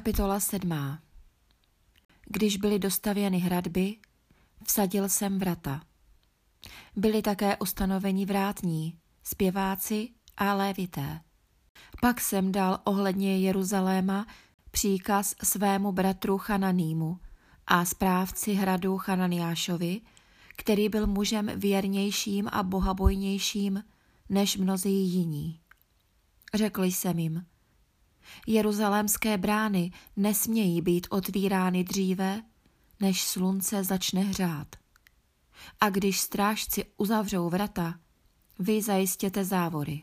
Kapitola sedmá Když byly dostavěny hradby, vsadil jsem vrata. Byli také ustanoveni vrátní, zpěváci a lévité. Pak jsem dal ohledně Jeruzaléma příkaz svému bratru Chananímu a správci hradu Chananiášovi, který byl mužem věrnějším a bohabojnějším než mnozí jiní. Řekl jsem jim, Jeruzalémské brány nesmějí být otvírány dříve, než slunce začne hřát. A když strážci uzavřou vrata, vy zajistěte závory.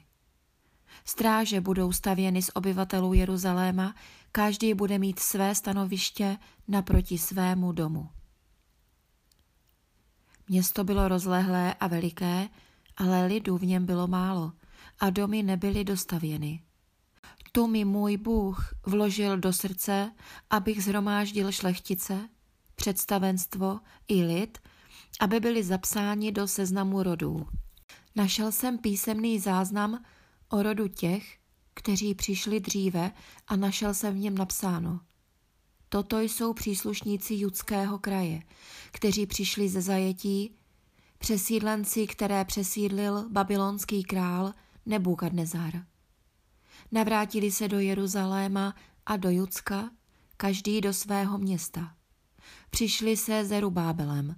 Stráže budou stavěny z obyvatelů Jeruzaléma, každý bude mít své stanoviště naproti svému domu. Město bylo rozlehlé a veliké, ale lidu v něm bylo málo a domy nebyly dostavěny. Tu mi můj Bůh vložil do srdce, abych zhromáždil šlechtice, představenstvo i lid, aby byli zapsáni do seznamu rodů. Našel jsem písemný záznam o rodu těch, kteří přišli dříve a našel jsem v něm napsáno. Toto jsou příslušníci judského kraje, kteří přišli ze zajetí, přesídlenci, které přesídlil babylonský král Nebukadnezar. Navrátili se do Jeruzaléma a do Judska, každý do svého města. Přišli se Zerubábelem,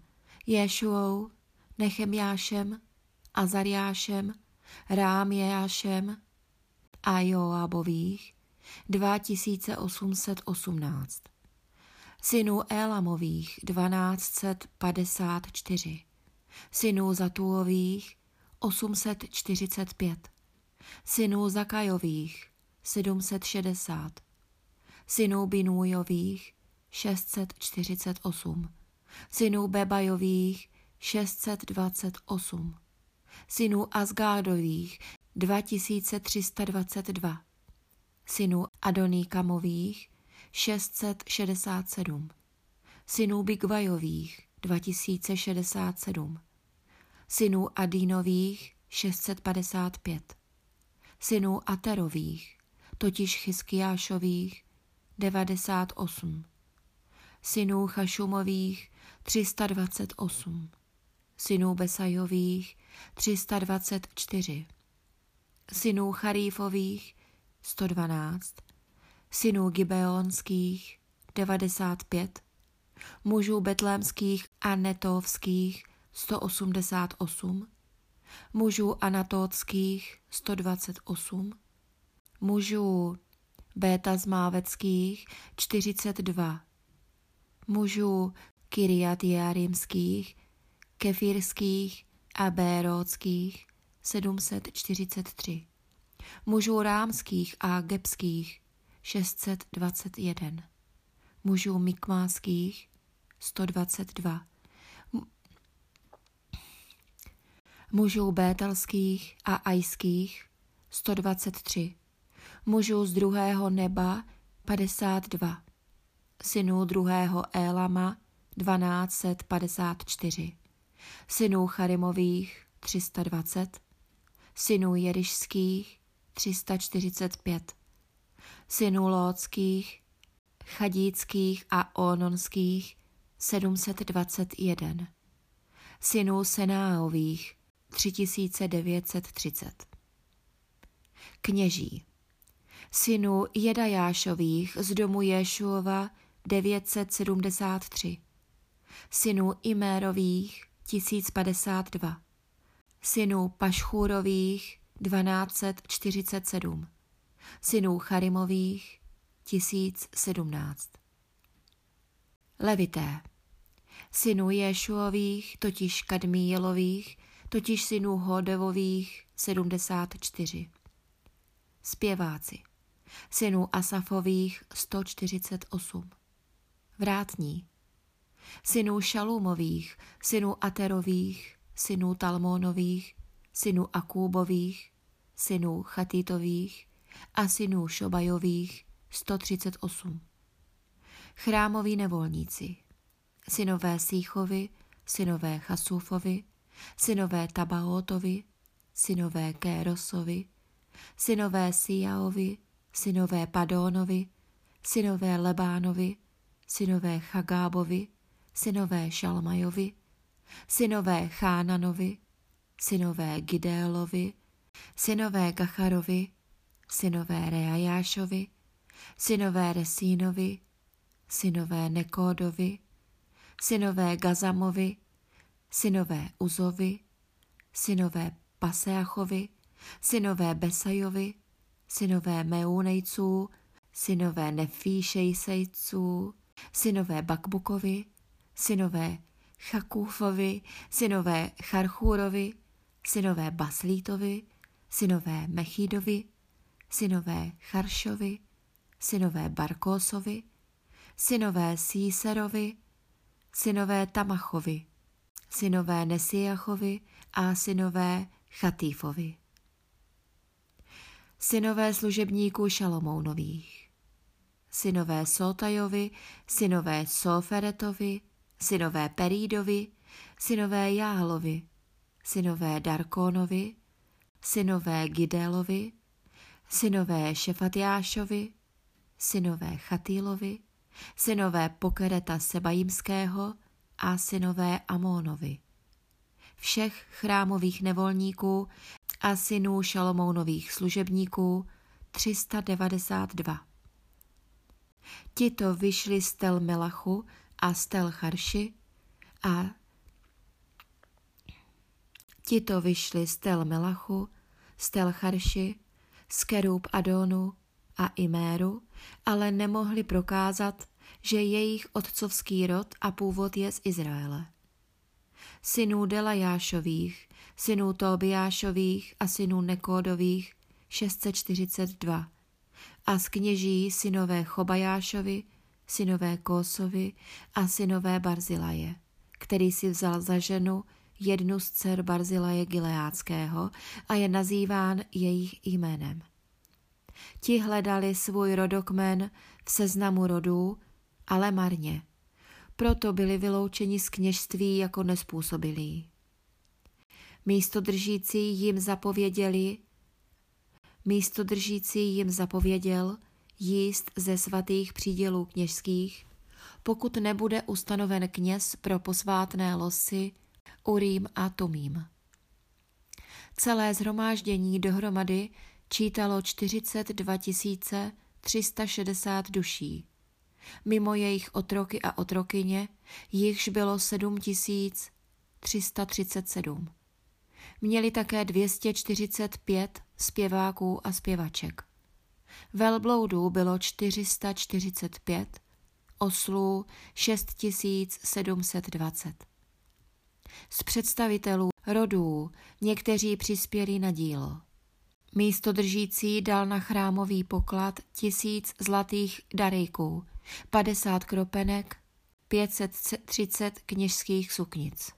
Ješuou, Nechemjášem, Azariášem, Rámjeášem a Joábových 2818. Synů Élamových 1254. Synů Zatuových 845 synů Zakajových 760, synů Binújových 648, synů Bebajových 628, synů Asgádových 2322, synů Adoníkamových 667, synů Bigvajových 2067, synů Adínových 655, synů Aterových, totiž Chyskiášových, 98, synů Chašumových, 328, synů Besajových, 324, synů Charífových, 112, synů Gibeonských, 95, mužů betlémských a netovských, 188, mužů anatóckých 128, mužů bétazmáveckých 42, mužů kyriatiarimských, kefírských a béróckých 743, mužů rámských a gebských 621, mužů mikmáských 122, mužů bételských a ajských 123, mužů z druhého neba 52, synů druhého Élama 1254, synů Charimových 320, synů Jerišských 345, synů Lóckých, Chadíckých a Ononských 721, synů Senáových 3930. Kněží. Synů Jedajášových z domu Ješuova 973, synů Imérových 1052, synů Pašchůrových 1247, synů Charimových 1017. Levité. Synů Ješuových, totiž Kadmíjelových totiž synů Hodevových 74. Zpěváci, synů Asafových 148. Vrátní, synů Šalumových, synů Aterových, synů Talmónových, synů Akúbových, synů Chatitových a synů Šobajových 138. Chrámoví nevolníci, synové Síchovi, synové Chasufovi, synové Tabaotovi, synové Kérosovi, synové Siaovi, synové Padónovi, synové Lebánovi, synové Chagábovi, synové Šalmajovi, synové Chánanovi, synové Gidélovi, synové Gacharovi, synové Reajášovi, synové Resínovi, synové Nekódovi, synové Gazamovi, synové Uzovi, synové Paseachovi, synové Besajovi, synové Meunejců, synové Nefíšejsejců, synové Bakbukovi, synové Chakúfovi, synové Charchúrovi, synové Baslítovi, synové Mechídovi, synové Charšovi, synové Barkósovi, synové Síserovi, synové Tamachovi, synové Nesiachovi a synové Chatýfovi. Synové služebníků Šalomounových, synové Sotajovi, synové Soferetovi, synové Perídovi, synové Jáhlovi, synové Darkónovi, synové Gidélovi, synové Šefatiášovi, synové Chatýlovi, synové Pokereta Sebajimského a synové Amónovi. Všech chrámových nevolníků a synů Šalomounových služebníků 392. Tito vyšli z Tel Melachu a z Tel Charši a tito vyšli z Tel Melachu, z Tel Charši, z Kerub Adonu a Iméru, ale nemohli prokázat, že jejich otcovský rod a původ je z Izraele. Synů Delajášových, synů Tobiášových a synů Nekódových 642 a z kněží synové Chobajášovi, synové Kósovi a synové Barzilaje, který si vzal za ženu jednu z dcer Barzilaje Gileáckého a je nazýván jejich jménem. Ti hledali svůj rodokmen v seznamu rodů, ale marně. Proto byli vyloučeni z kněžství jako nespůsobilí. Místo držící jim zapověděli, místo držící jim zapověděl jíst ze svatých přídělů kněžských, pokud nebude ustanoven kněz pro posvátné losy Urím a Tumím. Celé zhromáždění dohromady čítalo 42 360 duší. Mimo jejich otroky a otrokyně jichž bylo 7 337. Měli také 245 zpěváků a zpěvaček. Velbloudů bylo 445, oslů 6720. Z představitelů rodů někteří přispěli na dílo. Místo držící dal na chrámový poklad tisíc zlatých darejků, 50 kropenek, 530 kněžských suknic.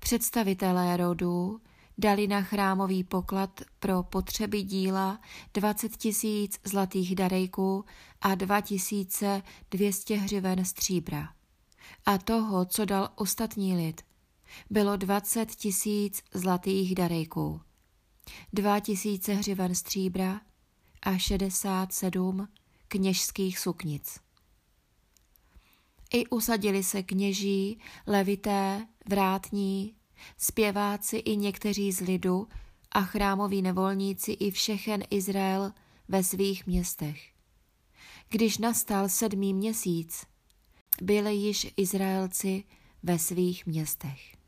Představitelé rodů dali na chrámový poklad pro potřeby díla 20 tisíc zlatých darejků a 2200 hřiven stříbra. A toho, co dal ostatní lid, bylo 20 tisíc zlatých darejků, 2 tisíce hřiven stříbra a 67 kněžských suknic. I usadili se kněží, levité, vrátní, zpěváci i někteří z lidu a chrámoví nevolníci i všechen Izrael ve svých městech. Když nastal sedmý měsíc, byli již Izraelci ve svých městech.